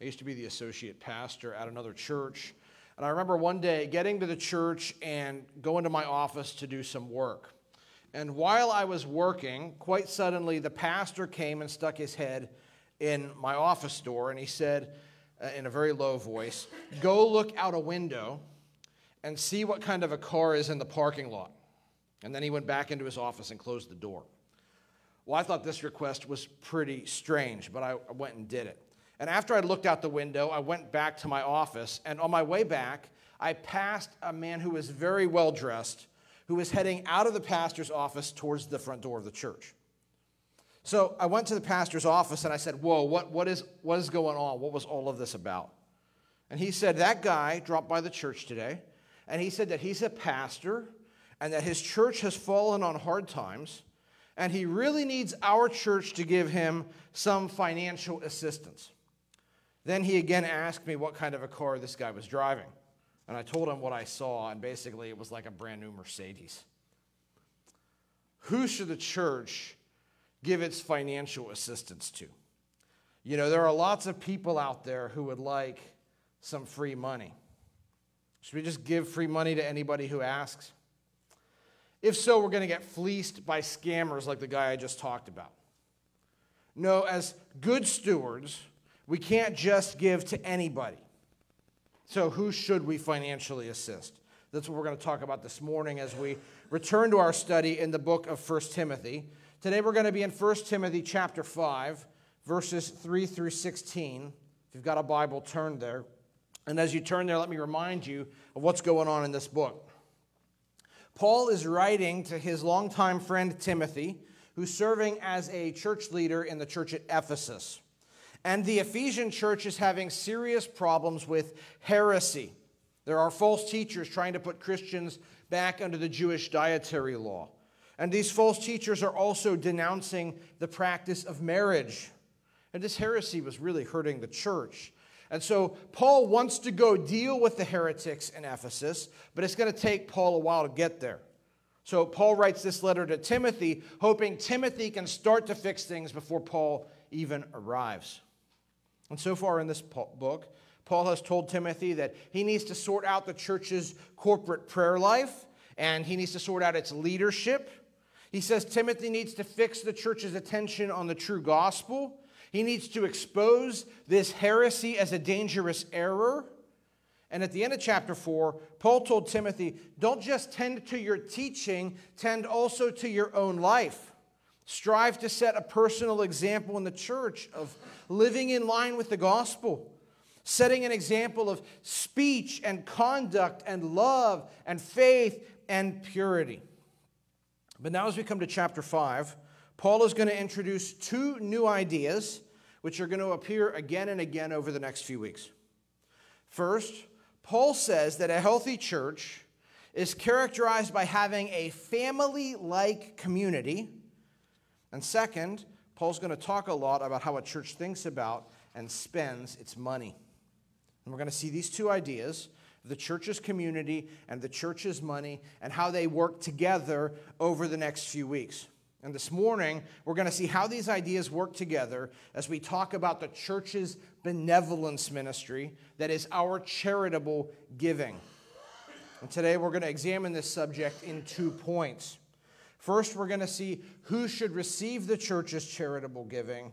I used to be the associate pastor at another church. And I remember one day getting to the church and going to my office to do some work. And while I was working, quite suddenly the pastor came and stuck his head in my office door and he said, uh, in a very low voice, Go look out a window and see what kind of a car is in the parking lot. And then he went back into his office and closed the door. Well, I thought this request was pretty strange, but I went and did it. And after I looked out the window, I went back to my office. And on my way back, I passed a man who was very well dressed, who was heading out of the pastor's office towards the front door of the church. So I went to the pastor's office and I said, Whoa, what, what, is, what is going on? What was all of this about? And he said, That guy dropped by the church today, and he said that he's a pastor and that his church has fallen on hard times, and he really needs our church to give him some financial assistance. Then he again asked me what kind of a car this guy was driving. And I told him what I saw, and basically it was like a brand new Mercedes. Who should the church give its financial assistance to? You know, there are lots of people out there who would like some free money. Should we just give free money to anybody who asks? If so, we're going to get fleeced by scammers like the guy I just talked about. No, as good stewards, we can't just give to anybody. So, who should we financially assist? That's what we're going to talk about this morning as we return to our study in the book of 1 Timothy. Today we're going to be in 1 Timothy chapter 5, verses 3 through 16. If you've got a Bible, turn there. And as you turn there, let me remind you of what's going on in this book. Paul is writing to his longtime friend Timothy, who's serving as a church leader in the church at Ephesus. And the Ephesian church is having serious problems with heresy. There are false teachers trying to put Christians back under the Jewish dietary law. And these false teachers are also denouncing the practice of marriage. And this heresy was really hurting the church. And so Paul wants to go deal with the heretics in Ephesus, but it's going to take Paul a while to get there. So Paul writes this letter to Timothy, hoping Timothy can start to fix things before Paul even arrives. And so far in this book, Paul has told Timothy that he needs to sort out the church's corporate prayer life and he needs to sort out its leadership. He says Timothy needs to fix the church's attention on the true gospel. He needs to expose this heresy as a dangerous error. And at the end of chapter 4, Paul told Timothy, don't just tend to your teaching, tend also to your own life. Strive to set a personal example in the church of living in line with the gospel, setting an example of speech and conduct and love and faith and purity. But now, as we come to chapter 5, Paul is going to introduce two new ideas which are going to appear again and again over the next few weeks. First, Paul says that a healthy church is characterized by having a family like community. And second, Paul's going to talk a lot about how a church thinks about and spends its money. And we're going to see these two ideas the church's community and the church's money and how they work together over the next few weeks. And this morning, we're going to see how these ideas work together as we talk about the church's benevolence ministry, that is our charitable giving. And today, we're going to examine this subject in two points. First, we're going to see who should receive the church's charitable giving.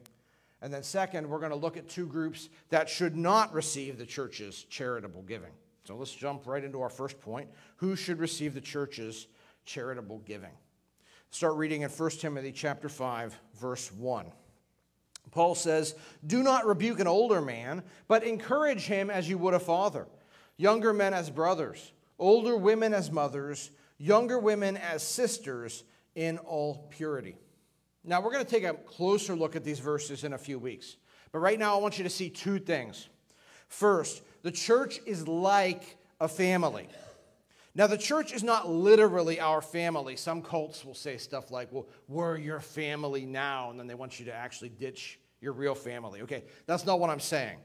And then, second, we're going to look at two groups that should not receive the church's charitable giving. So let's jump right into our first point who should receive the church's charitable giving? Start reading in 1 Timothy chapter 5 verse 1. Paul says, "Do not rebuke an older man, but encourage him as you would a father, younger men as brothers, older women as mothers, younger women as sisters in all purity." Now, we're going to take a closer look at these verses in a few weeks. But right now, I want you to see two things. First, the church is like a family. Now, the church is not literally our family. Some cults will say stuff like, well, we're your family now, and then they want you to actually ditch your real family. Okay, that's not what I'm saying.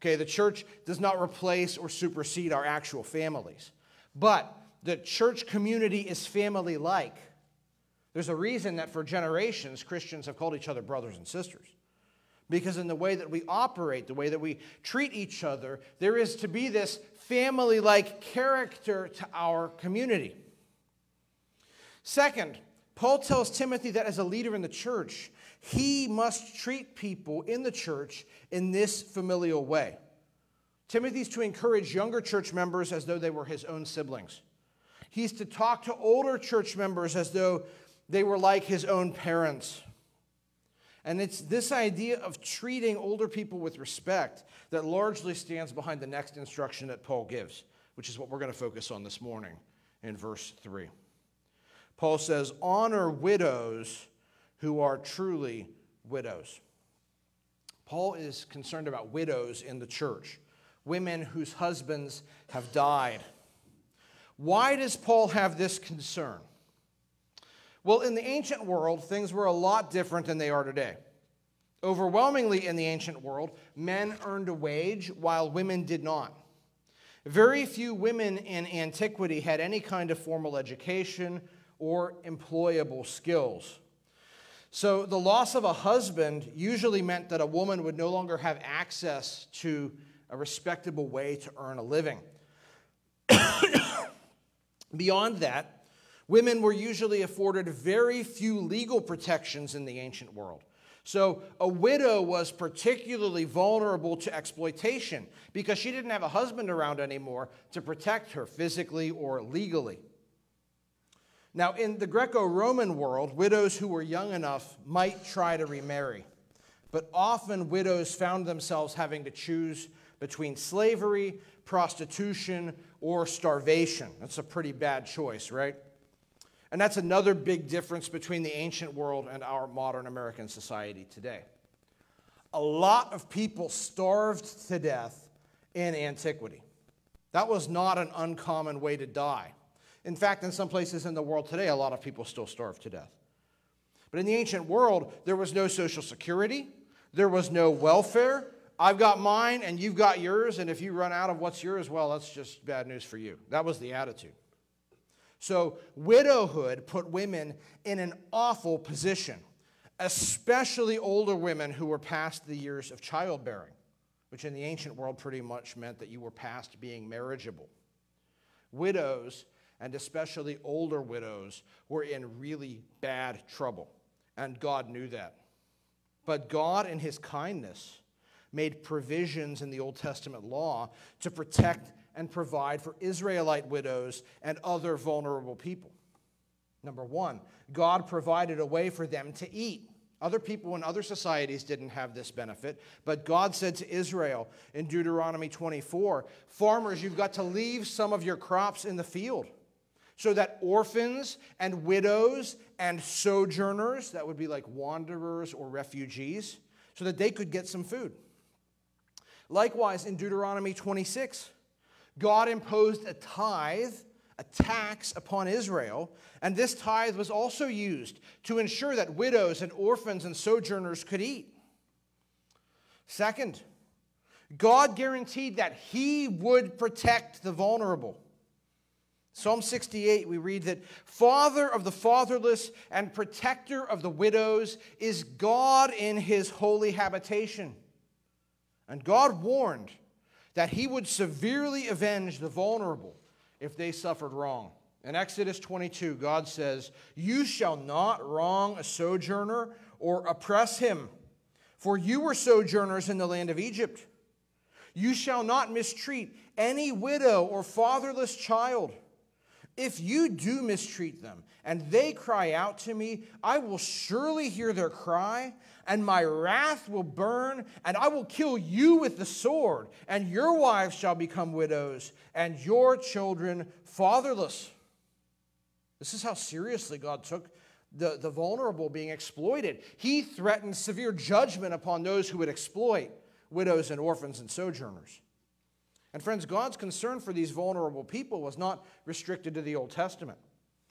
Okay, the church does not replace or supersede our actual families. But the church community is family like. There's a reason that for generations Christians have called each other brothers and sisters. Because in the way that we operate, the way that we treat each other, there is to be this family like character to our community. Second, Paul tells Timothy that as a leader in the church, he must treat people in the church in this familial way. Timothy's to encourage younger church members as though they were his own siblings. He's to talk to older church members as though they were like his own parents. And it's this idea of treating older people with respect that largely stands behind the next instruction that Paul gives, which is what we're going to focus on this morning in verse 3. Paul says, Honor widows who are truly widows. Paul is concerned about widows in the church, women whose husbands have died. Why does Paul have this concern? Well, in the ancient world, things were a lot different than they are today. Overwhelmingly in the ancient world, men earned a wage while women did not. Very few women in antiquity had any kind of formal education or employable skills. So the loss of a husband usually meant that a woman would no longer have access to a respectable way to earn a living. Beyond that, Women were usually afforded very few legal protections in the ancient world. So, a widow was particularly vulnerable to exploitation because she didn't have a husband around anymore to protect her physically or legally. Now, in the Greco Roman world, widows who were young enough might try to remarry, but often widows found themselves having to choose between slavery, prostitution, or starvation. That's a pretty bad choice, right? And that's another big difference between the ancient world and our modern American society today. A lot of people starved to death in antiquity. That was not an uncommon way to die. In fact, in some places in the world today, a lot of people still starve to death. But in the ancient world, there was no social security, there was no welfare. I've got mine and you've got yours, and if you run out of what's yours, well, that's just bad news for you. That was the attitude. So, widowhood put women in an awful position, especially older women who were past the years of childbearing, which in the ancient world pretty much meant that you were past being marriageable. Widows, and especially older widows, were in really bad trouble, and God knew that. But God, in His kindness, made provisions in the Old Testament law to protect and provide for Israelite widows and other vulnerable people. Number one, God provided a way for them to eat. Other people in other societies didn't have this benefit, but God said to Israel in Deuteronomy 24 Farmers, you've got to leave some of your crops in the field so that orphans and widows and sojourners, that would be like wanderers or refugees, so that they could get some food. Likewise, in Deuteronomy 26, God imposed a tithe, a tax upon Israel, and this tithe was also used to ensure that widows and orphans and sojourners could eat. Second, God guaranteed that He would protect the vulnerable. Psalm 68, we read that Father of the fatherless and protector of the widows is God in His holy habitation. And God warned that he would severely avenge the vulnerable if they suffered wrong. In Exodus 22, God says, You shall not wrong a sojourner or oppress him, for you were sojourners in the land of Egypt. You shall not mistreat any widow or fatherless child. If you do mistreat them and they cry out to me, I will surely hear their cry and my wrath will burn, and I will kill you with the sword, and your wives shall become widows, and your children fatherless. This is how seriously God took the, the vulnerable being exploited. He threatened severe judgment upon those who would exploit widows and orphans and sojourners. And friends, God's concern for these vulnerable people was not restricted to the Old Testament.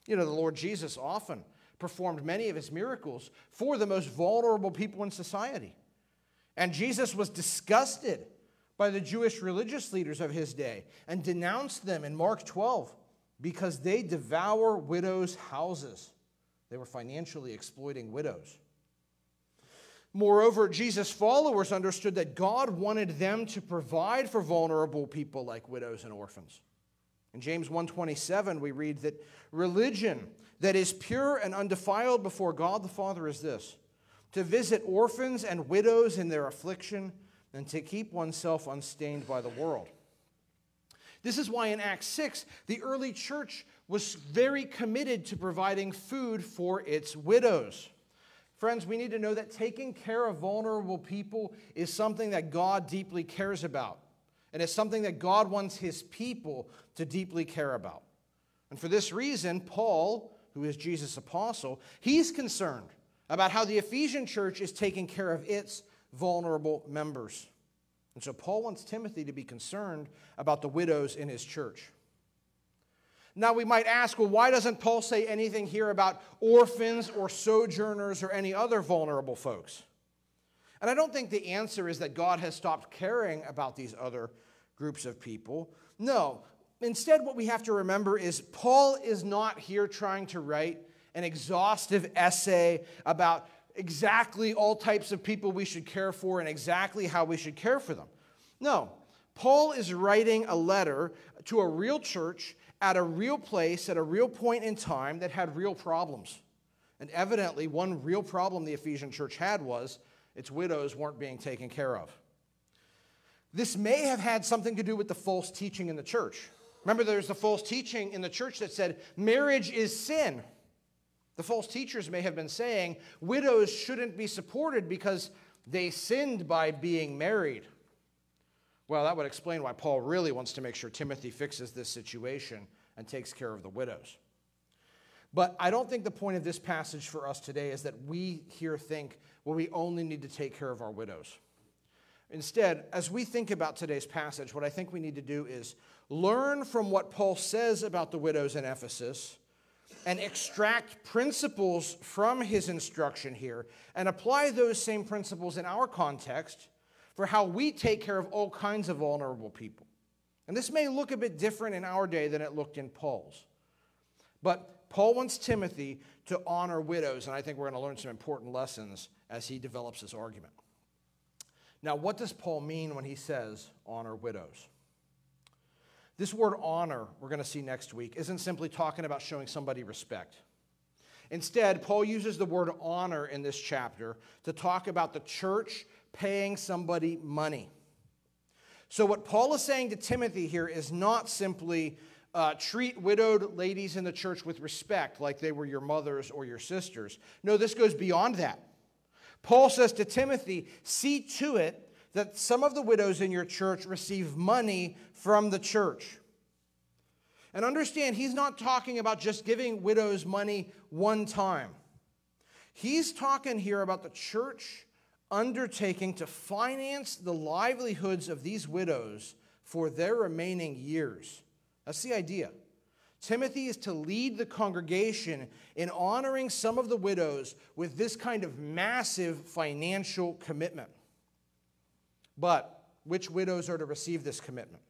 You know, the Lord Jesus often performed many of his miracles for the most vulnerable people in society. And Jesus was disgusted by the Jewish religious leaders of his day and denounced them in Mark 12 because they devour widows' houses. They were financially exploiting widows. Moreover, Jesus' followers understood that God wanted them to provide for vulnerable people like widows and orphans. In James 1:27 we read that religion that is pure and undefiled before God the Father is this: to visit orphans and widows in their affliction and to keep oneself unstained by the world. This is why in Acts 6 the early church was very committed to providing food for its widows. Friends, we need to know that taking care of vulnerable people is something that God deeply cares about. And it's something that God wants his people to deeply care about. And for this reason, Paul, who is Jesus' apostle, he's concerned about how the Ephesian church is taking care of its vulnerable members. And so Paul wants Timothy to be concerned about the widows in his church. Now, we might ask, well, why doesn't Paul say anything here about orphans or sojourners or any other vulnerable folks? And I don't think the answer is that God has stopped caring about these other groups of people. No. Instead, what we have to remember is Paul is not here trying to write an exhaustive essay about exactly all types of people we should care for and exactly how we should care for them. No. Paul is writing a letter to a real church at a real place, at a real point in time that had real problems. And evidently, one real problem the Ephesian church had was its widows weren't being taken care of. This may have had something to do with the false teaching in the church. Remember, there's the false teaching in the church that said marriage is sin. The false teachers may have been saying widows shouldn't be supported because they sinned by being married. Well, that would explain why Paul really wants to make sure Timothy fixes this situation and takes care of the widows. But I don't think the point of this passage for us today is that we here think, well, we only need to take care of our widows. Instead, as we think about today's passage, what I think we need to do is learn from what Paul says about the widows in Ephesus and extract principles from his instruction here and apply those same principles in our context for how we take care of all kinds of vulnerable people. And this may look a bit different in our day than it looked in Paul's. But Paul wants Timothy to honor widows, and I think we're going to learn some important lessons as he develops his argument. Now, what does Paul mean when he says honor widows? This word honor, we're going to see next week, isn't simply talking about showing somebody respect. Instead, Paul uses the word honor in this chapter to talk about the church paying somebody money. So, what Paul is saying to Timothy here is not simply uh, treat widowed ladies in the church with respect like they were your mothers or your sisters. No, this goes beyond that. Paul says to Timothy, see to it that some of the widows in your church receive money from the church. And understand, he's not talking about just giving widows money one time. He's talking here about the church undertaking to finance the livelihoods of these widows for their remaining years. That's the idea. Timothy is to lead the congregation in honoring some of the widows with this kind of massive financial commitment. But which widows are to receive this commitment?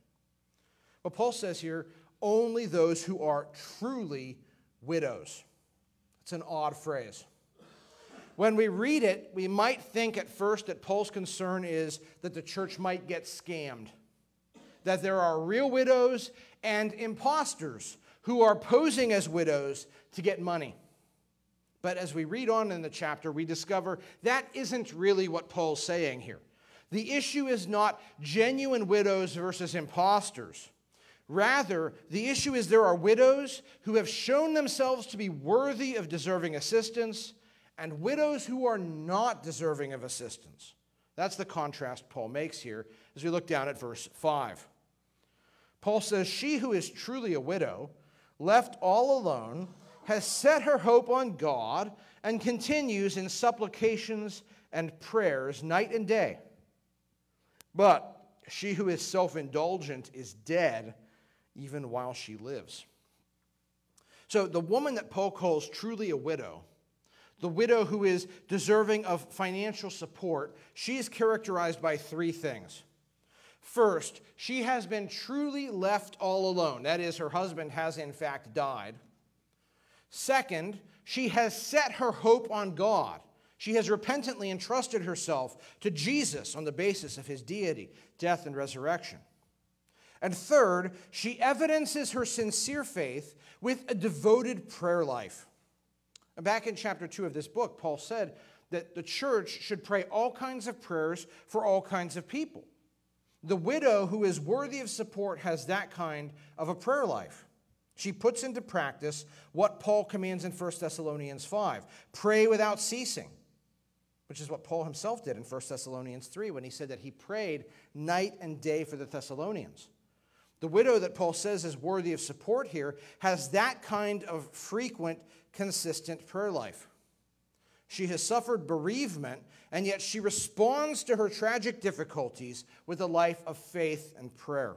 Well, Paul says here only those who are truly widows. It's an odd phrase. When we read it, we might think at first that Paul's concern is that the church might get scammed, that there are real widows and imposters who are posing as widows to get money. But as we read on in the chapter, we discover that isn't really what Paul's saying here. The issue is not genuine widows versus imposters. Rather, the issue is there are widows who have shown themselves to be worthy of deserving assistance and widows who are not deserving of assistance. That's the contrast Paul makes here as we look down at verse 5. Paul says, She who is truly a widow, left all alone, has set her hope on God and continues in supplications and prayers night and day. But she who is self indulgent is dead even while she lives. So the woman that Paul calls truly a widow, the widow who is deserving of financial support, she is characterized by three things. First, she has been truly left all alone. That is, her husband has in fact died. Second, she has set her hope on God. She has repentantly entrusted herself to Jesus on the basis of his deity, death, and resurrection. And third, she evidences her sincere faith with a devoted prayer life. Back in chapter 2 of this book, Paul said that the church should pray all kinds of prayers for all kinds of people. The widow who is worthy of support has that kind of a prayer life. She puts into practice what Paul commands in 1 Thessalonians 5 pray without ceasing, which is what Paul himself did in 1 Thessalonians 3 when he said that he prayed night and day for the Thessalonians. The widow that Paul says is worthy of support here has that kind of frequent, consistent prayer life. She has suffered bereavement, and yet she responds to her tragic difficulties with a life of faith and prayer.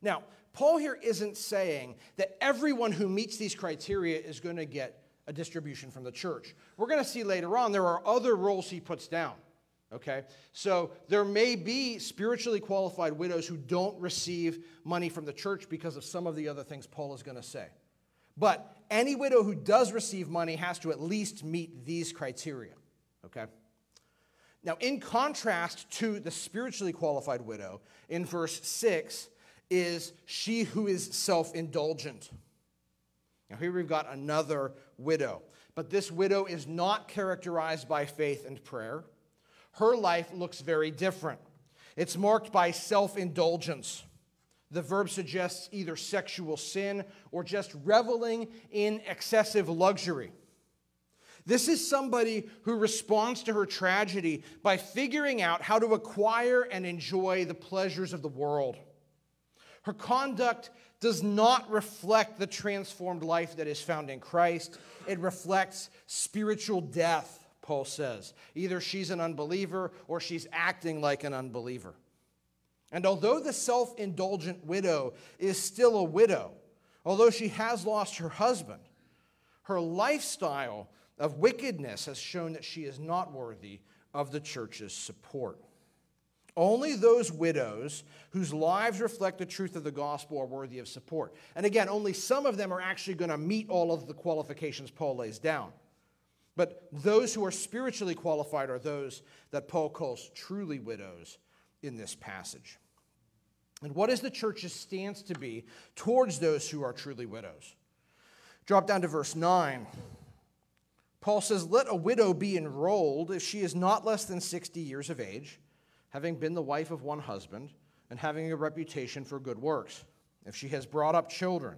Now, Paul here isn't saying that everyone who meets these criteria is going to get a distribution from the church. We're going to see later on there are other roles he puts down. Okay? So there may be spiritually qualified widows who don't receive money from the church because of some of the other things Paul is going to say. But any widow who does receive money has to at least meet these criteria. Okay? Now, in contrast to the spiritually qualified widow, in verse 6 is she who is self indulgent. Now, here we've got another widow. But this widow is not characterized by faith and prayer her life looks very different. It's marked by self indulgence. The verb suggests either sexual sin or just reveling in excessive luxury. This is somebody who responds to her tragedy by figuring out how to acquire and enjoy the pleasures of the world. Her conduct does not reflect the transformed life that is found in Christ, it reflects spiritual death. Paul says. Either she's an unbeliever or she's acting like an unbeliever. And although the self indulgent widow is still a widow, although she has lost her husband, her lifestyle of wickedness has shown that she is not worthy of the church's support. Only those widows whose lives reflect the truth of the gospel are worthy of support. And again, only some of them are actually going to meet all of the qualifications Paul lays down. But those who are spiritually qualified are those that Paul calls truly widows in this passage. And what is the church's stance to be towards those who are truly widows? Drop down to verse 9. Paul says, Let a widow be enrolled if she is not less than 60 years of age, having been the wife of one husband, and having a reputation for good works. If she has brought up children,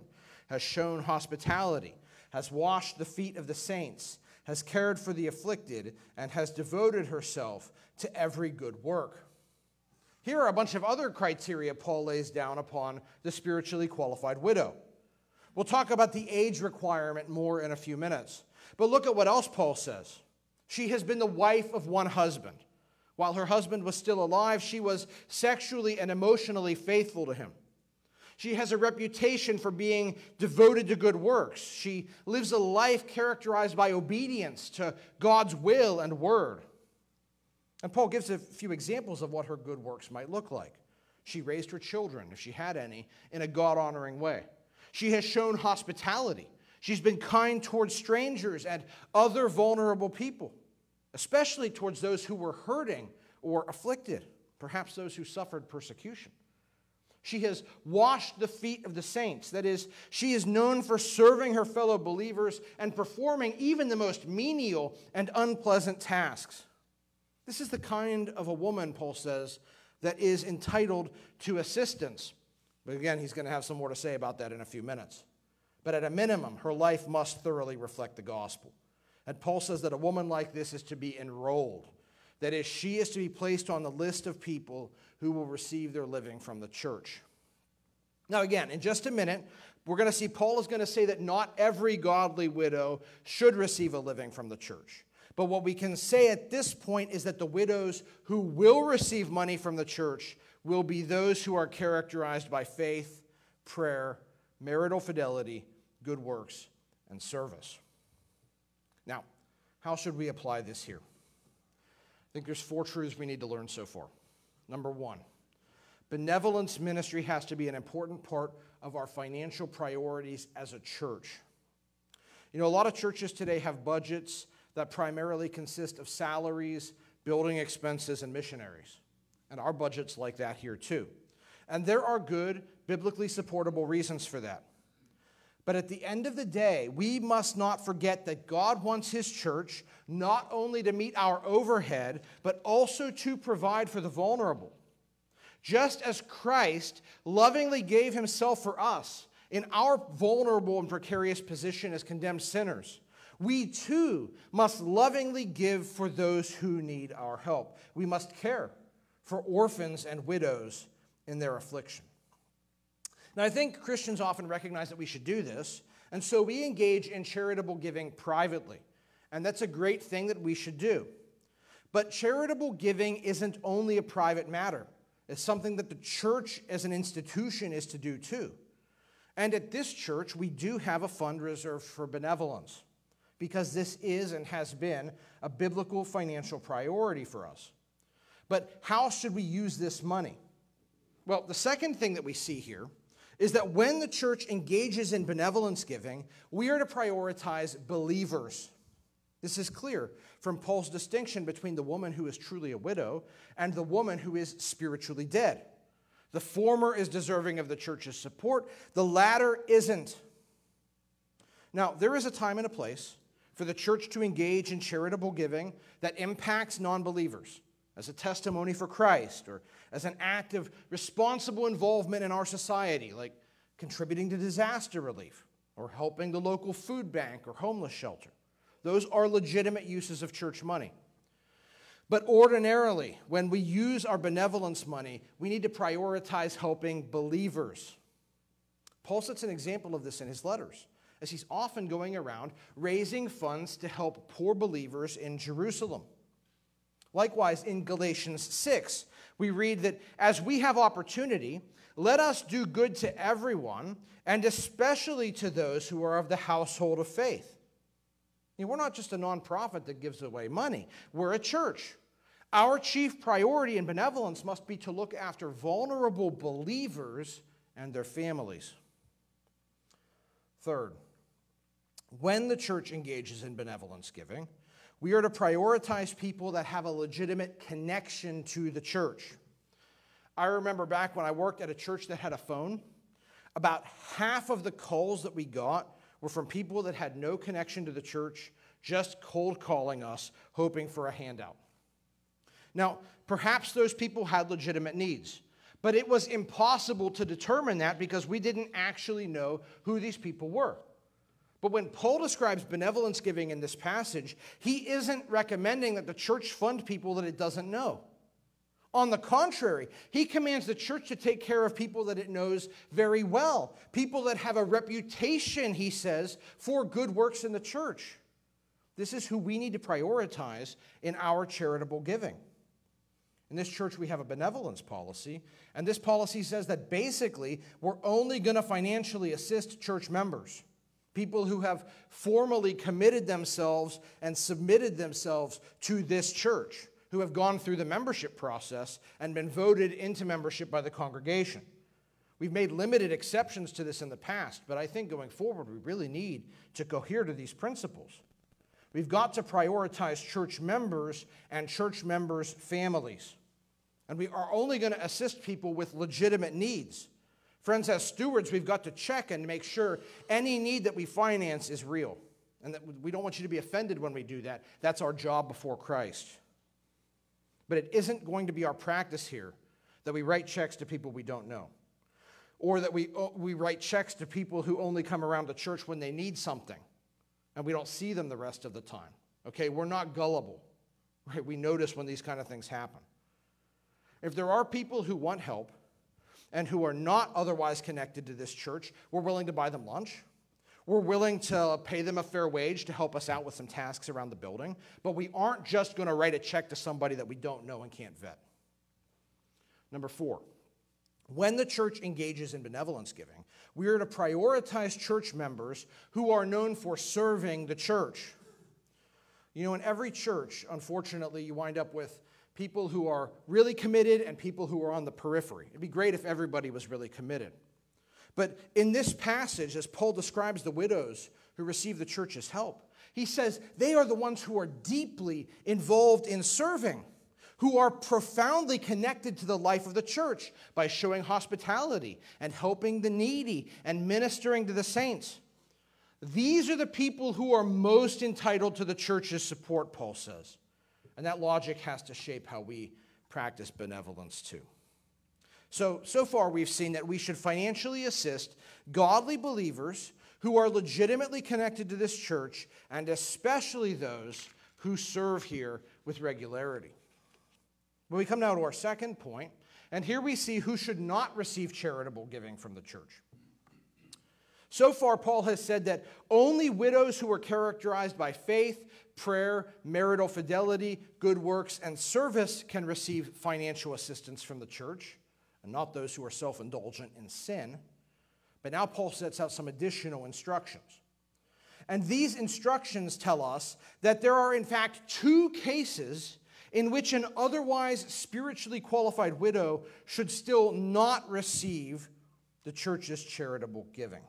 has shown hospitality, has washed the feet of the saints, has cared for the afflicted, and has devoted herself to every good work. Here are a bunch of other criteria Paul lays down upon the spiritually qualified widow. We'll talk about the age requirement more in a few minutes. But look at what else Paul says. She has been the wife of one husband. While her husband was still alive, she was sexually and emotionally faithful to him. She has a reputation for being devoted to good works. She lives a life characterized by obedience to God's will and word. And Paul gives a few examples of what her good works might look like. She raised her children, if she had any, in a God honoring way. She has shown hospitality. She's been kind towards strangers and other vulnerable people, especially towards those who were hurting or afflicted, perhaps those who suffered persecution. She has washed the feet of the saints. That is, she is known for serving her fellow believers and performing even the most menial and unpleasant tasks. This is the kind of a woman, Paul says, that is entitled to assistance. But again, he's going to have some more to say about that in a few minutes. But at a minimum, her life must thoroughly reflect the gospel. And Paul says that a woman like this is to be enrolled. That is, she is to be placed on the list of people who will receive their living from the church. Now, again, in just a minute, we're going to see Paul is going to say that not every godly widow should receive a living from the church. But what we can say at this point is that the widows who will receive money from the church will be those who are characterized by faith, prayer, marital fidelity, good works, and service. Now, how should we apply this here? I think there's four truths we need to learn so far. Number one, benevolence ministry has to be an important part of our financial priorities as a church. You know, a lot of churches today have budgets that primarily consist of salaries, building expenses, and missionaries. And our budget's like that here too. And there are good, biblically supportable reasons for that. But at the end of the day, we must not forget that God wants His church not only to meet our overhead, but also to provide for the vulnerable. Just as Christ lovingly gave Himself for us in our vulnerable and precarious position as condemned sinners, we too must lovingly give for those who need our help. We must care for orphans and widows in their affliction. Now, I think Christians often recognize that we should do this, and so we engage in charitable giving privately. And that's a great thing that we should do. But charitable giving isn't only a private matter, it's something that the church as an institution is to do too. And at this church, we do have a fund reserved for benevolence because this is and has been a biblical financial priority for us. But how should we use this money? Well, the second thing that we see here is that when the church engages in benevolence giving, we are to prioritize believers. This is clear from Paul's distinction between the woman who is truly a widow and the woman who is spiritually dead. The former is deserving of the church's support, the latter isn't. Now, there is a time and a place for the church to engage in charitable giving that impacts non believers as a testimony for Christ or as an act of responsible involvement in our society, like contributing to disaster relief or helping the local food bank or homeless shelter. Those are legitimate uses of church money. But ordinarily, when we use our benevolence money, we need to prioritize helping believers. Paul sets an example of this in his letters, as he's often going around raising funds to help poor believers in Jerusalem. Likewise, in Galatians 6, we read that as we have opportunity, let us do good to everyone, and especially to those who are of the household of faith. we're not just a nonprofit that gives away money, we're a church. Our chief priority in benevolence must be to look after vulnerable believers and their families. Third, when the church engages in benevolence giving, we are to prioritize people that have a legitimate connection to the church. I remember back when I worked at a church that had a phone, about half of the calls that we got were from people that had no connection to the church, just cold calling us, hoping for a handout. Now, perhaps those people had legitimate needs, but it was impossible to determine that because we didn't actually know who these people were. But when Paul describes benevolence giving in this passage, he isn't recommending that the church fund people that it doesn't know. On the contrary, he commands the church to take care of people that it knows very well, people that have a reputation, he says, for good works in the church. This is who we need to prioritize in our charitable giving. In this church, we have a benevolence policy, and this policy says that basically we're only going to financially assist church members people who have formally committed themselves and submitted themselves to this church, who have gone through the membership process and been voted into membership by the congregation. We've made limited exceptions to this in the past, but I think going forward, we really need to cohere to these principles. We've got to prioritize church members and church members' families. And we are only going to assist people with legitimate needs. Friends, as stewards, we've got to check and make sure any need that we finance is real. And that we don't want you to be offended when we do that. That's our job before Christ. But it isn't going to be our practice here that we write checks to people we don't know. Or that we, uh, we write checks to people who only come around the church when they need something and we don't see them the rest of the time. Okay, we're not gullible. Right? We notice when these kind of things happen. If there are people who want help, and who are not otherwise connected to this church, we're willing to buy them lunch. We're willing to pay them a fair wage to help us out with some tasks around the building, but we aren't just going to write a check to somebody that we don't know and can't vet. Number four, when the church engages in benevolence giving, we are to prioritize church members who are known for serving the church. You know, in every church, unfortunately, you wind up with people who are really committed and people who are on the periphery. It'd be great if everybody was really committed. But in this passage, as Paul describes the widows who receive the church's help, He says they are the ones who are deeply involved in serving, who are profoundly connected to the life of the church by showing hospitality and helping the needy and ministering to the saints. These are the people who are most entitled to the church's support, Paul says. And that logic has to shape how we practice benevolence too. So, so far we've seen that we should financially assist godly believers who are legitimately connected to this church, and especially those who serve here with regularity. But we come now to our second point, and here we see who should not receive charitable giving from the church. So far, Paul has said that only widows who are characterized by faith, prayer, marital fidelity, good works, and service can receive financial assistance from the church, and not those who are self indulgent in sin. But now Paul sets out some additional instructions. And these instructions tell us that there are, in fact, two cases in which an otherwise spiritually qualified widow should still not receive the church's charitable giving.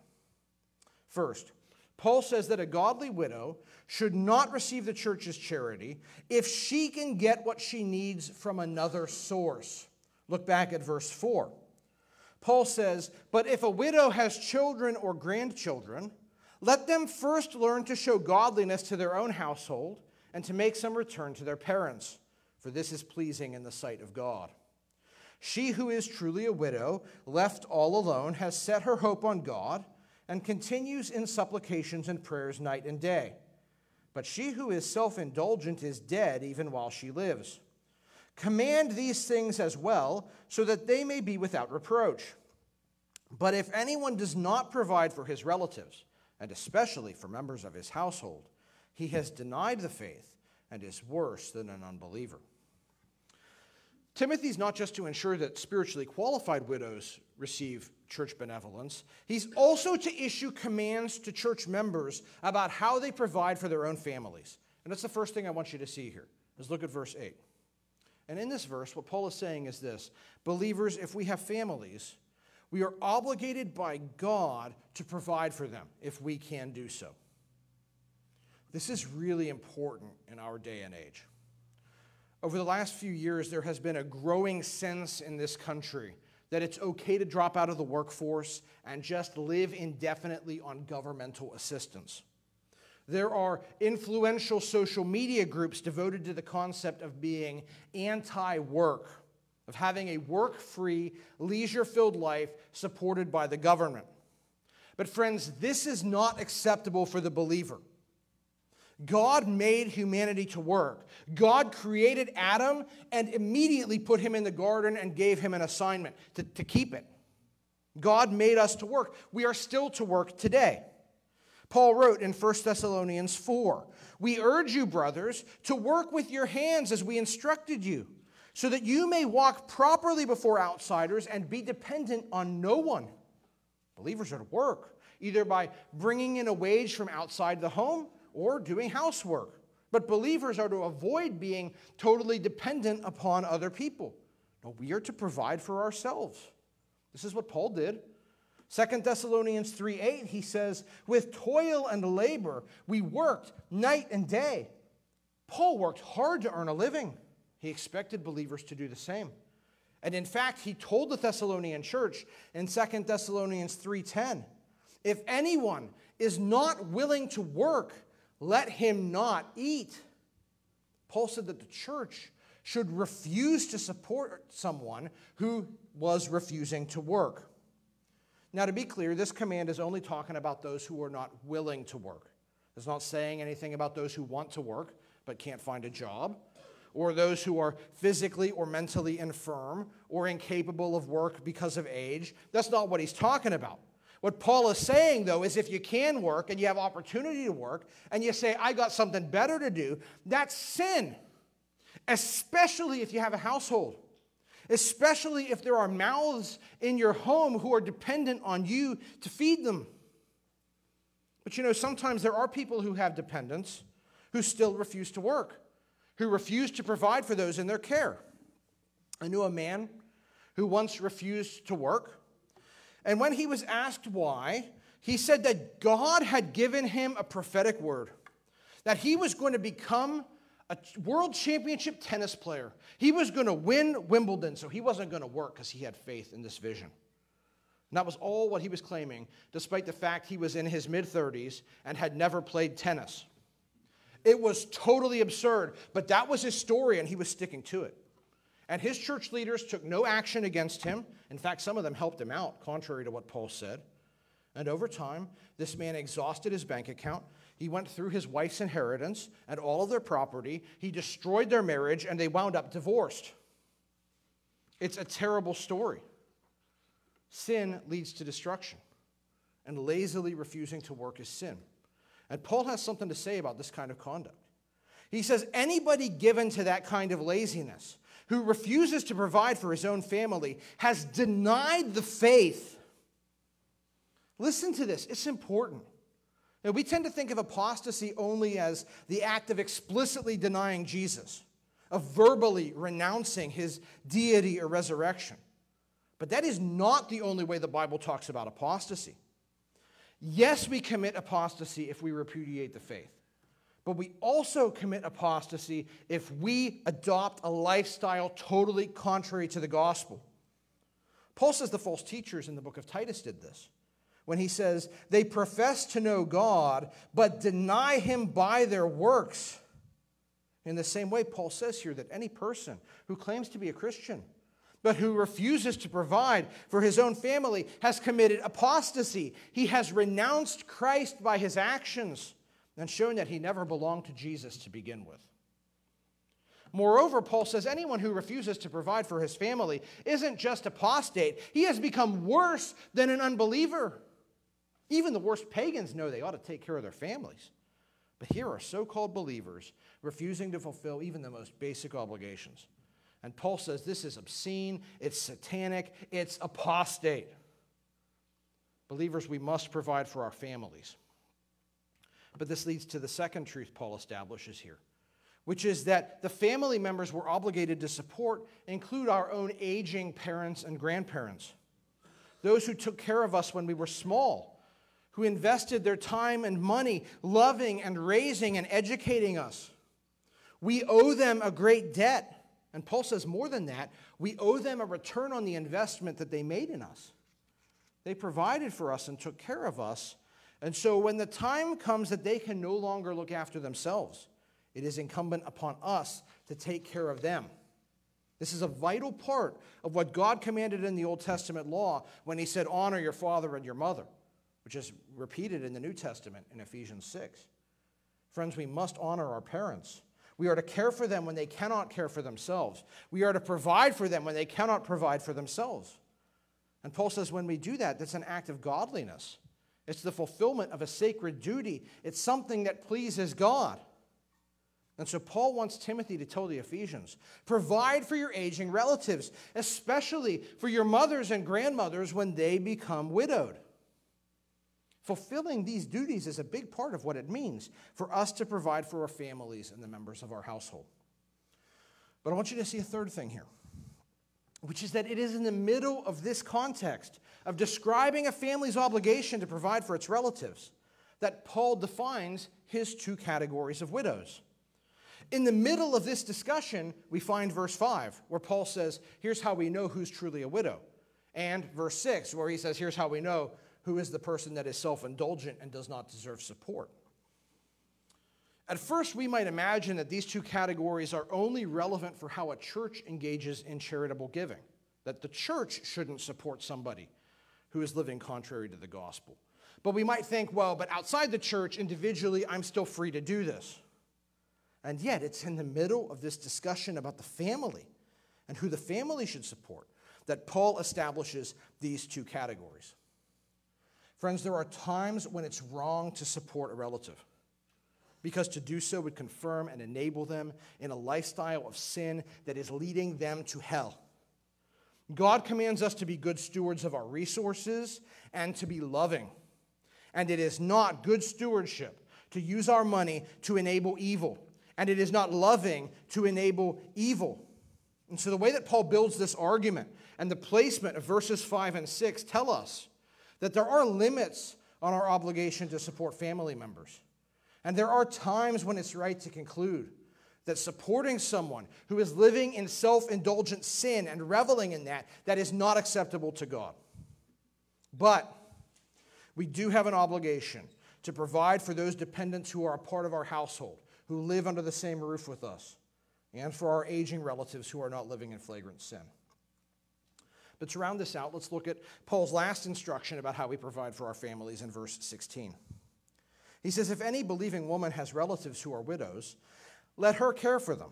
First, Paul says that a godly widow should not receive the church's charity if she can get what she needs from another source. Look back at verse 4. Paul says, But if a widow has children or grandchildren, let them first learn to show godliness to their own household and to make some return to their parents, for this is pleasing in the sight of God. She who is truly a widow, left all alone, has set her hope on God and continues in supplications and prayers night and day. But she who is self indulgent is dead even while she lives. Command these things as well, so that they may be without reproach. But if anyone does not provide for his relatives, and especially for members of his household, he has denied the faith and is worse than an unbeliever. Timothy's not just to ensure that spiritually qualified widows receive church benevolence, he's also to issue commands to church members about how they provide for their own families. And that's the first thing I want you to see here. Is look at verse 8. And in this verse, what Paul is saying is this Believers, if we have families, we are obligated by God to provide for them if we can do so. This is really important in our day and age. Over the last few years, there has been a growing sense in this country that it's okay to drop out of the workforce and just live indefinitely on governmental assistance. There are influential social media groups devoted to the concept of being anti work, of having a work free, leisure filled life supported by the government. But, friends, this is not acceptable for the believer. God made humanity to work. God created Adam and immediately put him in the garden and gave him an assignment to, to keep it. God made us to work. We are still to work today. Paul wrote in 1 Thessalonians 4 We urge you, brothers, to work with your hands as we instructed you, so that you may walk properly before outsiders and be dependent on no one. Believers are to work, either by bringing in a wage from outside the home or doing housework. But believers are to avoid being totally dependent upon other people. No, we are to provide for ourselves. This is what Paul did. 2 Thessalonians 3:8 he says, With toil and labor, we worked night and day. Paul worked hard to earn a living. He expected believers to do the same. And in fact, he told the Thessalonian church in 2 Thessalonians 3:10, if anyone is not willing to work, let him not eat. Paul said that the church should refuse to support someone who was refusing to work. Now, to be clear, this command is only talking about those who are not willing to work. It's not saying anything about those who want to work but can't find a job, or those who are physically or mentally infirm or incapable of work because of age. That's not what he's talking about. What Paul is saying, though, is if you can work and you have opportunity to work and you say, I got something better to do, that's sin, especially if you have a household, especially if there are mouths in your home who are dependent on you to feed them. But you know, sometimes there are people who have dependents who still refuse to work, who refuse to provide for those in their care. I knew a man who once refused to work and when he was asked why, he said that God had given him a prophetic word that he was going to become a world championship tennis player. He was going to win Wimbledon, so he wasn't going to work because he had faith in this vision. And that was all what he was claiming, despite the fact he was in his mid 30s and had never played tennis. It was totally absurd, but that was his story, and he was sticking to it. And his church leaders took no action against him. In fact, some of them helped him out, contrary to what Paul said. And over time, this man exhausted his bank account. He went through his wife's inheritance and all of their property. He destroyed their marriage, and they wound up divorced. It's a terrible story. Sin leads to destruction, and lazily refusing to work is sin. And Paul has something to say about this kind of conduct. He says, anybody given to that kind of laziness, who refuses to provide for his own family, has denied the faith. Listen to this, it's important. Now, we tend to think of apostasy only as the act of explicitly denying Jesus, of verbally renouncing his deity or resurrection. But that is not the only way the Bible talks about apostasy. Yes, we commit apostasy if we repudiate the faith, but we also commit apostasy if we adopt a lifestyle totally contrary to the gospel. Paul says the false teachers in the book of Titus did this when he says, They profess to know God, but deny him by their works. In the same way, Paul says here that any person who claims to be a Christian, but who refuses to provide for his own family has committed apostasy. He has renounced Christ by his actions and shown that he never belonged to Jesus to begin with. Moreover, Paul says anyone who refuses to provide for his family isn't just apostate, he has become worse than an unbeliever. Even the worst pagans know they ought to take care of their families. But here are so called believers refusing to fulfill even the most basic obligations. And Paul says this is obscene, it's satanic, it's apostate. Believers, we must provide for our families. But this leads to the second truth Paul establishes here, which is that the family members we're obligated to support include our own aging parents and grandparents, those who took care of us when we were small, who invested their time and money loving and raising and educating us. We owe them a great debt. And Paul says more than that, we owe them a return on the investment that they made in us. They provided for us and took care of us. And so when the time comes that they can no longer look after themselves, it is incumbent upon us to take care of them. This is a vital part of what God commanded in the Old Testament law when he said, Honor your father and your mother, which is repeated in the New Testament in Ephesians 6. Friends, we must honor our parents. We are to care for them when they cannot care for themselves. We are to provide for them when they cannot provide for themselves. And Paul says when we do that, that's an act of godliness. It's the fulfillment of a sacred duty, it's something that pleases God. And so Paul wants Timothy to tell the Ephesians provide for your aging relatives, especially for your mothers and grandmothers when they become widowed. Fulfilling these duties is a big part of what it means for us to provide for our families and the members of our household. But I want you to see a third thing here, which is that it is in the middle of this context of describing a family's obligation to provide for its relatives that Paul defines his two categories of widows. In the middle of this discussion, we find verse 5, where Paul says, Here's how we know who's truly a widow. And verse 6, where he says, Here's how we know who is the person that is self indulgent and does not deserve support. At first, we might imagine that these two categories are only relevant for how a church engages in charitable giving, that the church shouldn't support somebody who is living contrary to the gospel. But we might think, well, but outside the church, individually, I'm still free to do this. And yet, it's in the middle of this discussion about the family and who the family should support that Paul establishes these two categories. Friends, there are times when it's wrong to support a relative because to do so would confirm and enable them in a lifestyle of sin that is leading them to hell. God commands us to be good stewards of our resources and to be loving. And it is not good stewardship to use our money to enable evil, and it is not loving to enable evil. And so, the way that Paul builds this argument and the placement of verses 5 and 6 tell us that there are limits on our obligation to support family members. And there are times when it's right to conclude that supporting someone who is living in self-indulgent sin and reveling in that that is not acceptable to God. But we do have an obligation to provide for those dependents who are a part of our household, who live under the same roof with us, and for our aging relatives who are not living in flagrant sin. But to round this out, let's look at Paul's last instruction about how we provide for our families in verse 16. He says, If any believing woman has relatives who are widows, let her care for them.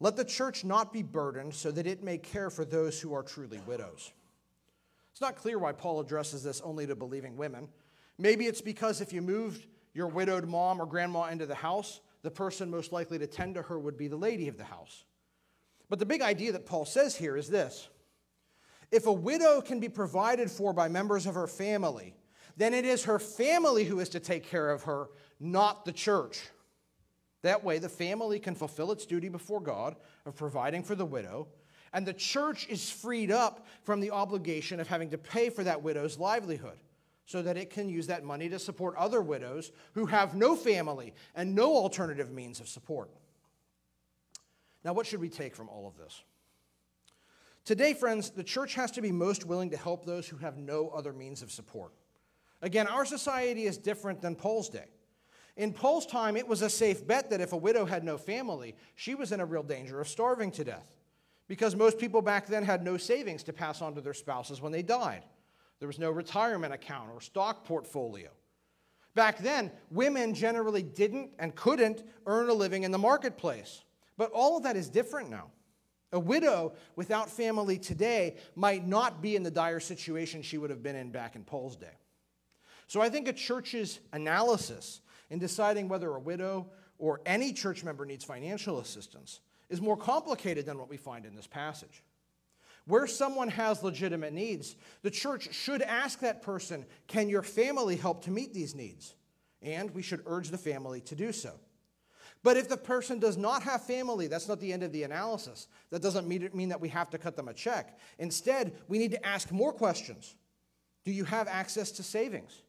Let the church not be burdened so that it may care for those who are truly widows. It's not clear why Paul addresses this only to believing women. Maybe it's because if you moved your widowed mom or grandma into the house, the person most likely to tend to her would be the lady of the house. But the big idea that Paul says here is this if a widow can be provided for by members of her family, then it is her family who is to take care of her, not the church. That way, the family can fulfill its duty before God of providing for the widow, and the church is freed up from the obligation of having to pay for that widow's livelihood so that it can use that money to support other widows who have no family and no alternative means of support. Now, what should we take from all of this? Today, friends, the church has to be most willing to help those who have no other means of support. Again, our society is different than Paul's day. In Paul's time, it was a safe bet that if a widow had no family, she was in a real danger of starving to death because most people back then had no savings to pass on to their spouses when they died. There was no retirement account or stock portfolio. Back then, women generally didn't and couldn't earn a living in the marketplace. But all of that is different now. A widow without family today might not be in the dire situation she would have been in back in Paul's day. So I think a church's analysis in deciding whether a widow or any church member needs financial assistance is more complicated than what we find in this passage. Where someone has legitimate needs, the church should ask that person, Can your family help to meet these needs? And we should urge the family to do so. But if the person does not have family, that's not the end of the analysis. That doesn't mean that we have to cut them a check. Instead, we need to ask more questions Do you have access to savings?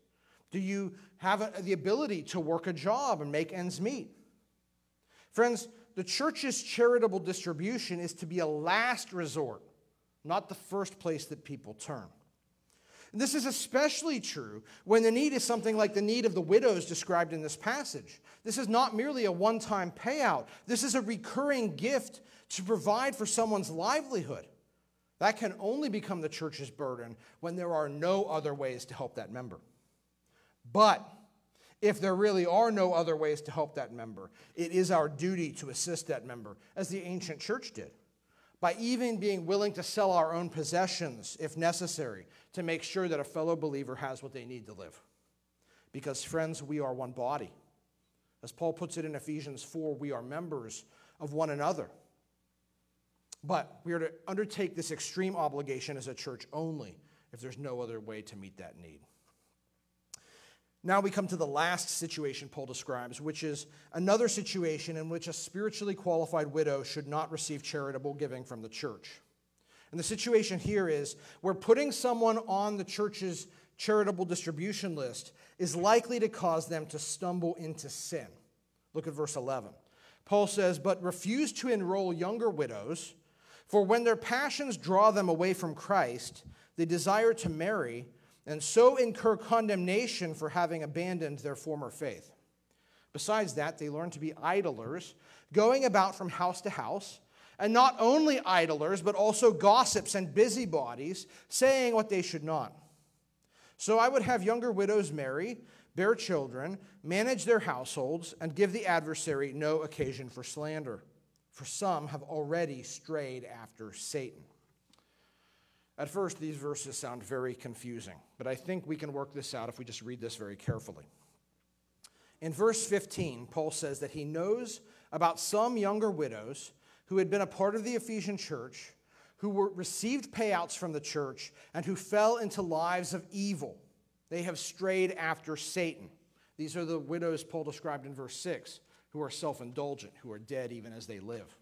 Do you have the ability to work a job and make ends meet? Friends, the church's charitable distribution is to be a last resort, not the first place that people turn. This is especially true when the need is something like the need of the widows described in this passage. This is not merely a one time payout, this is a recurring gift to provide for someone's livelihood. That can only become the church's burden when there are no other ways to help that member. But if there really are no other ways to help that member, it is our duty to assist that member, as the ancient church did, by even being willing to sell our own possessions if necessary to make sure that a fellow believer has what they need to live. Because, friends, we are one body. As Paul puts it in Ephesians 4, we are members of one another. But we are to undertake this extreme obligation as a church only if there's no other way to meet that need. Now we come to the last situation Paul describes, which is another situation in which a spiritually qualified widow should not receive charitable giving from the church. And the situation here is where putting someone on the church's charitable distribution list is likely to cause them to stumble into sin. Look at verse 11. Paul says, But refuse to enroll younger widows, for when their passions draw them away from Christ, they desire to marry and so incur condemnation for having abandoned their former faith. Besides that, they learn to be idlers, going about from house to house, and not only idlers, but also gossips and busybodies, saying what they should not. So I would have younger widows marry, bear children, manage their households, and give the adversary no occasion for slander. For some have already strayed after Satan. At first, these verses sound very confusing, but I think we can work this out if we just read this very carefully. In verse 15, Paul says that he knows about some younger widows who had been a part of the Ephesian church, who were, received payouts from the church, and who fell into lives of evil. They have strayed after Satan. These are the widows Paul described in verse 6, who are self indulgent, who are dead even as they live.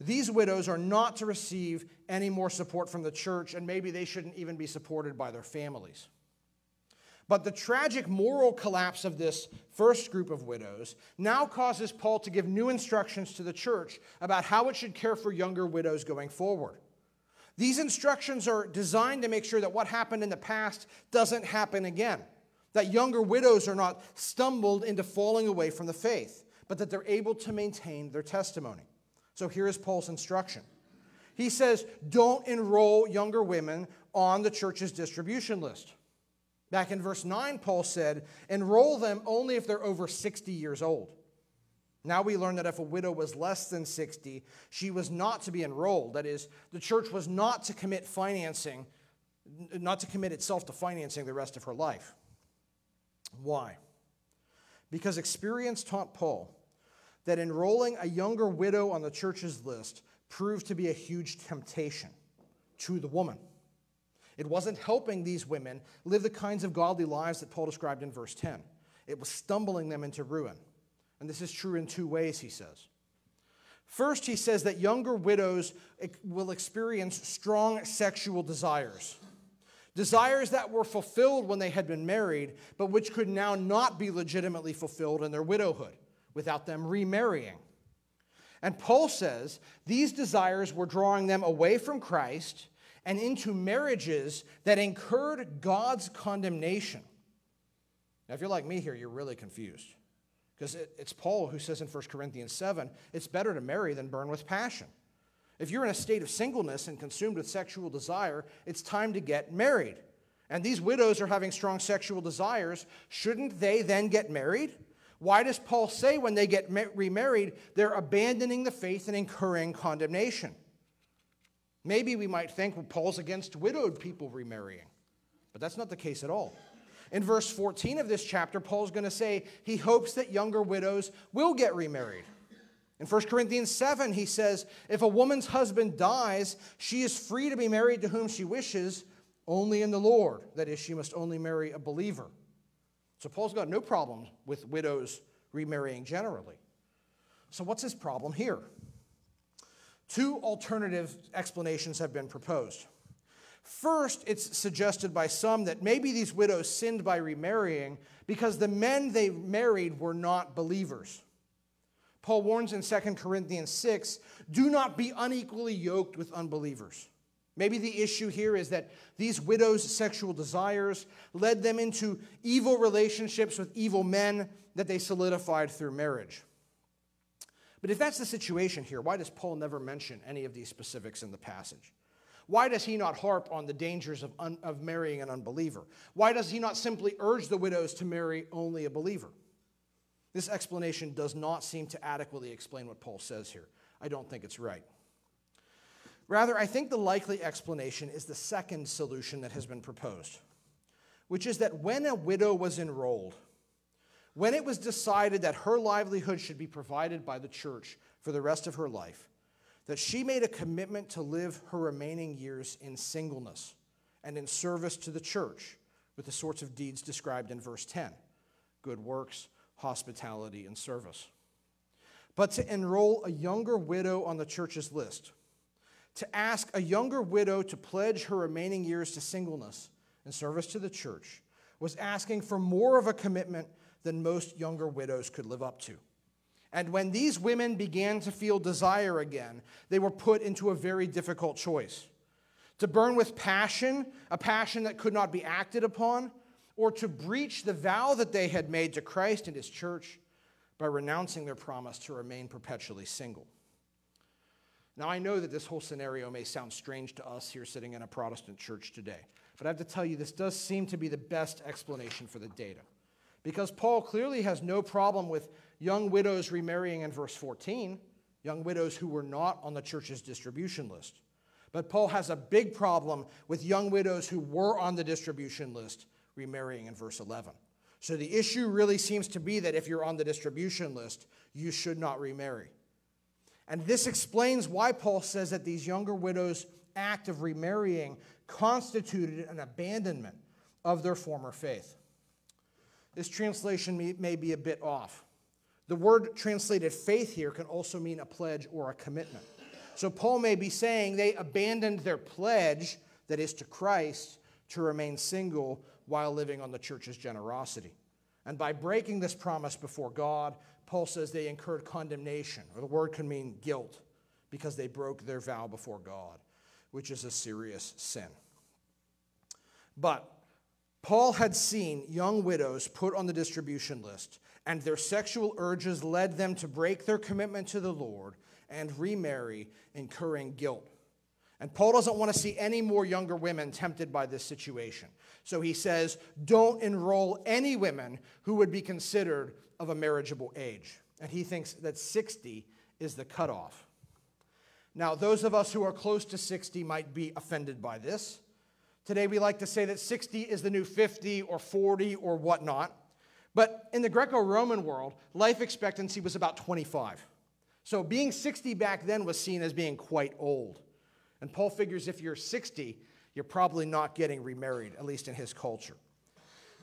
These widows are not to receive any more support from the church, and maybe they shouldn't even be supported by their families. But the tragic moral collapse of this first group of widows now causes Paul to give new instructions to the church about how it should care for younger widows going forward. These instructions are designed to make sure that what happened in the past doesn't happen again, that younger widows are not stumbled into falling away from the faith, but that they're able to maintain their testimony. So here is Paul's instruction. He says, Don't enroll younger women on the church's distribution list. Back in verse 9, Paul said, enroll them only if they're over 60 years old. Now we learn that if a widow was less than 60, she was not to be enrolled. That is, the church was not to commit financing, not to commit itself to financing the rest of her life. Why? Because experience taught Paul that enrolling a younger widow on the church's list proved to be a huge temptation to the woman. It wasn't helping these women live the kinds of godly lives that Paul described in verse 10. It was stumbling them into ruin. And this is true in two ways, he says. First, he says that younger widows will experience strong sexual desires. Desires that were fulfilled when they had been married, but which could now not be legitimately fulfilled in their widowhood without them remarrying. And Paul says these desires were drawing them away from Christ and into marriages that incurred God's condemnation. Now, if you're like me here, you're really confused. Because it's Paul who says in 1 Corinthians 7 it's better to marry than burn with passion. If you're in a state of singleness and consumed with sexual desire, it's time to get married. And these widows are having strong sexual desires. Shouldn't they then get married? Why does Paul say when they get remarried, they're abandoning the faith and incurring condemnation? Maybe we might think, well, Paul's against widowed people remarrying. But that's not the case at all. In verse 14 of this chapter, Paul's going to say he hopes that younger widows will get remarried. In 1 Corinthians 7, he says, If a woman's husband dies, she is free to be married to whom she wishes, only in the Lord. That is, she must only marry a believer. So Paul's got no problem with widows remarrying generally. So, what's his problem here? Two alternative explanations have been proposed. First, it's suggested by some that maybe these widows sinned by remarrying because the men they married were not believers. Paul warns in 2 Corinthians 6 do not be unequally yoked with unbelievers. Maybe the issue here is that these widows' sexual desires led them into evil relationships with evil men that they solidified through marriage. But if that's the situation here, why does Paul never mention any of these specifics in the passage? Why does he not harp on the dangers of, un- of marrying an unbeliever? Why does he not simply urge the widows to marry only a believer? This explanation does not seem to adequately explain what Paul says here. I don't think it's right. Rather, I think the likely explanation is the second solution that has been proposed, which is that when a widow was enrolled, when it was decided that her livelihood should be provided by the church for the rest of her life, that she made a commitment to live her remaining years in singleness and in service to the church with the sorts of deeds described in verse 10 good works, hospitality, and service. But to enroll a younger widow on the church's list, to ask a younger widow to pledge her remaining years to singleness and service to the church, was asking for more of a commitment than most younger widows could live up to. And when these women began to feel desire again, they were put into a very difficult choice to burn with passion, a passion that could not be acted upon, or to breach the vow that they had made to Christ and his church by renouncing their promise to remain perpetually single. Now, I know that this whole scenario may sound strange to us here sitting in a Protestant church today, but I have to tell you, this does seem to be the best explanation for the data. Because Paul clearly has no problem with young widows remarrying in verse 14, young widows who were not on the church's distribution list. But Paul has a big problem with young widows who were on the distribution list remarrying in verse 11. So the issue really seems to be that if you're on the distribution list, you should not remarry. And this explains why Paul says that these younger widows' act of remarrying constituted an abandonment of their former faith. This translation may, may be a bit off. The word translated faith here can also mean a pledge or a commitment. So Paul may be saying they abandoned their pledge, that is to Christ, to remain single while living on the church's generosity. And by breaking this promise before God, Paul says they incurred condemnation, or the word can mean guilt, because they broke their vow before God, which is a serious sin. But Paul had seen young widows put on the distribution list, and their sexual urges led them to break their commitment to the Lord and remarry, incurring guilt. And Paul doesn't want to see any more younger women tempted by this situation. So he says, don't enroll any women who would be considered of a marriageable age. And he thinks that 60 is the cutoff. Now, those of us who are close to 60 might be offended by this. Today, we like to say that 60 is the new 50 or 40 or whatnot. But in the Greco Roman world, life expectancy was about 25. So being 60 back then was seen as being quite old. And Paul figures if you're 60, you're probably not getting remarried, at least in his culture.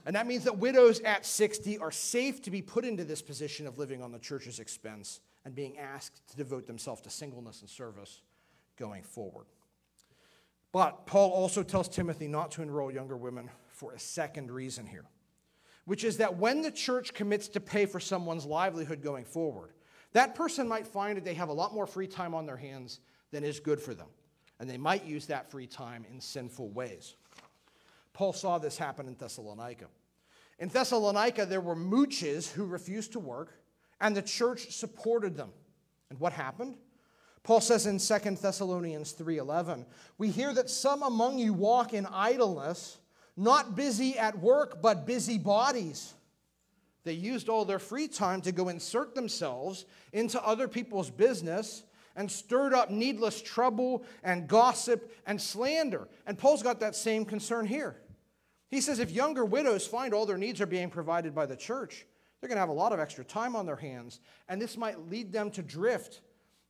And that means that widows at 60 are safe to be put into this position of living on the church's expense and being asked to devote themselves to singleness and service going forward. But Paul also tells Timothy not to enroll younger women for a second reason here, which is that when the church commits to pay for someone's livelihood going forward, that person might find that they have a lot more free time on their hands than is good for them and they might use that free time in sinful ways. Paul saw this happen in Thessalonica. In Thessalonica, there were mooches who refused to work, and the church supported them. And what happened? Paul says in 2 Thessalonians 3:11, "We hear that some among you walk in idleness, not busy at work, but busy bodies." They used all their free time to go insert themselves into other people's business and stirred up needless trouble and gossip and slander. And Paul's got that same concern here. He says if younger widows find all their needs are being provided by the church, they're going to have a lot of extra time on their hands. And this might lead them to drift,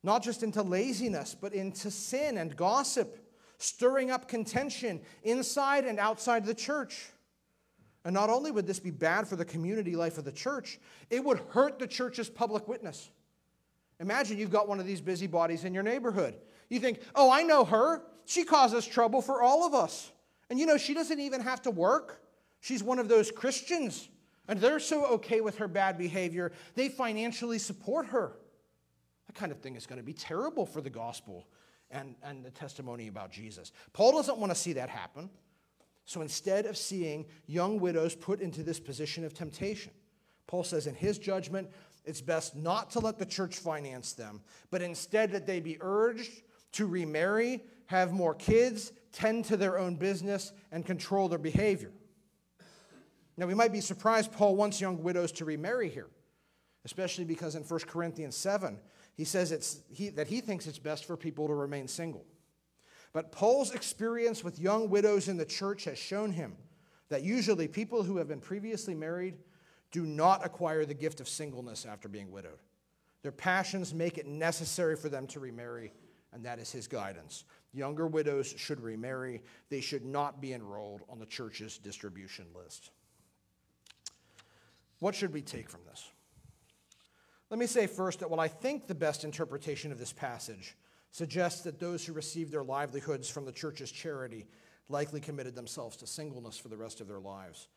not just into laziness, but into sin and gossip, stirring up contention inside and outside the church. And not only would this be bad for the community life of the church, it would hurt the church's public witness. Imagine you've got one of these busybodies in your neighborhood. You think, oh, I know her. She causes trouble for all of us. And you know, she doesn't even have to work. She's one of those Christians. And they're so okay with her bad behavior, they financially support her. That kind of thing is going to be terrible for the gospel and, and the testimony about Jesus. Paul doesn't want to see that happen. So instead of seeing young widows put into this position of temptation, Paul says, in his judgment, it's best not to let the church finance them, but instead that they be urged to remarry, have more kids, tend to their own business, and control their behavior. Now, we might be surprised Paul wants young widows to remarry here, especially because in 1 Corinthians 7, he says it's, he, that he thinks it's best for people to remain single. But Paul's experience with young widows in the church has shown him that usually people who have been previously married do not acquire the gift of singleness after being widowed. Their passions make it necessary for them to remarry, and that is his guidance. Younger widows should remarry, they should not be enrolled on the church's distribution list. What should we take from this? Let me say first that what I think the best interpretation of this passage suggests that those who received their livelihoods from the church's charity likely committed themselves to singleness for the rest of their lives.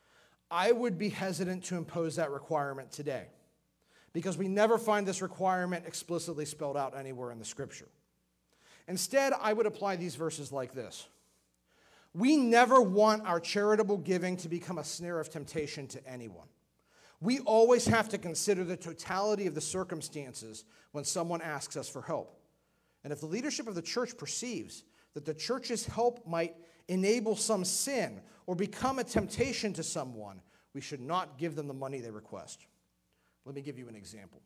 I would be hesitant to impose that requirement today because we never find this requirement explicitly spelled out anywhere in the scripture. Instead, I would apply these verses like this We never want our charitable giving to become a snare of temptation to anyone. We always have to consider the totality of the circumstances when someone asks us for help. And if the leadership of the church perceives that the church's help might enable some sin or become a temptation to someone, we should not give them the money they request. Let me give you an example.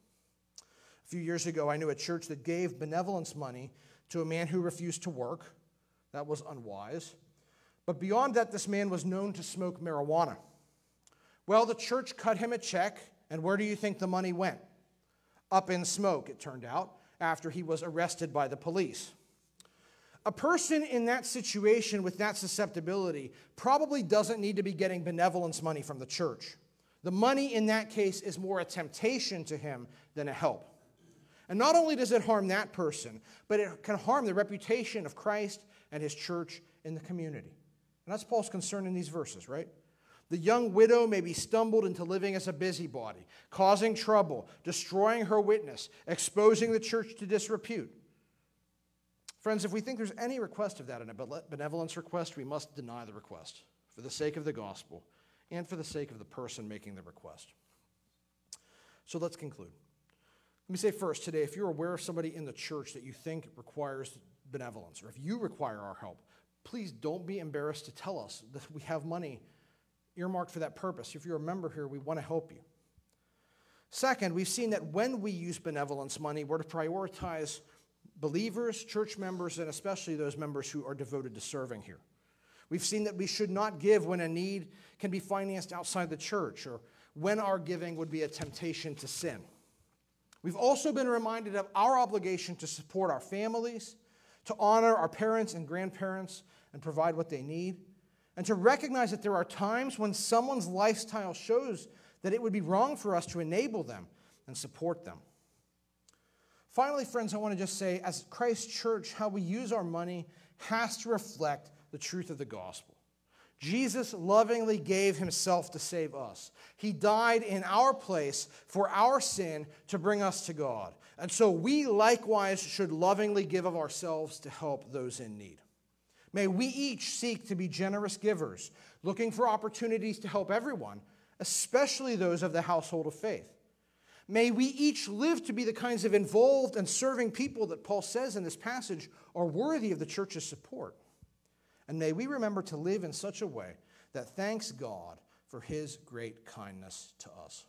A few years ago, I knew a church that gave benevolence money to a man who refused to work. That was unwise. But beyond that, this man was known to smoke marijuana. Well, the church cut him a check, and where do you think the money went? Up in smoke, it turned out, after he was arrested by the police. A person in that situation with that susceptibility probably doesn't need to be getting benevolence money from the church. The money in that case is more a temptation to him than a help. And not only does it harm that person, but it can harm the reputation of Christ and his church in the community. And that's Paul's concern in these verses, right? The young widow may be stumbled into living as a busybody, causing trouble, destroying her witness, exposing the church to disrepute. Friends, if we think there's any request of that in a benevolence request, we must deny the request for the sake of the gospel and for the sake of the person making the request. So let's conclude. Let me say first today if you're aware of somebody in the church that you think requires benevolence, or if you require our help, please don't be embarrassed to tell us that we have money earmarked for that purpose. If you're a member here, we want to help you. Second, we've seen that when we use benevolence money, we're to prioritize believers, church members, and especially those members who are devoted to serving here. We've seen that we should not give when a need can be financed outside the church or when our giving would be a temptation to sin. We've also been reminded of our obligation to support our families, to honor our parents and grandparents and provide what they need, and to recognize that there are times when someone's lifestyle shows that it would be wrong for us to enable them and support them. Finally, friends, I want to just say, as Christ Church, how we use our money has to reflect the truth of the gospel. Jesus lovingly gave himself to save us. He died in our place for our sin to bring us to God. And so we likewise should lovingly give of ourselves to help those in need. May we each seek to be generous givers, looking for opportunities to help everyone, especially those of the household of faith. May we each live to be the kinds of involved and serving people that Paul says in this passage are worthy of the church's support. And may we remember to live in such a way that thanks God for his great kindness to us.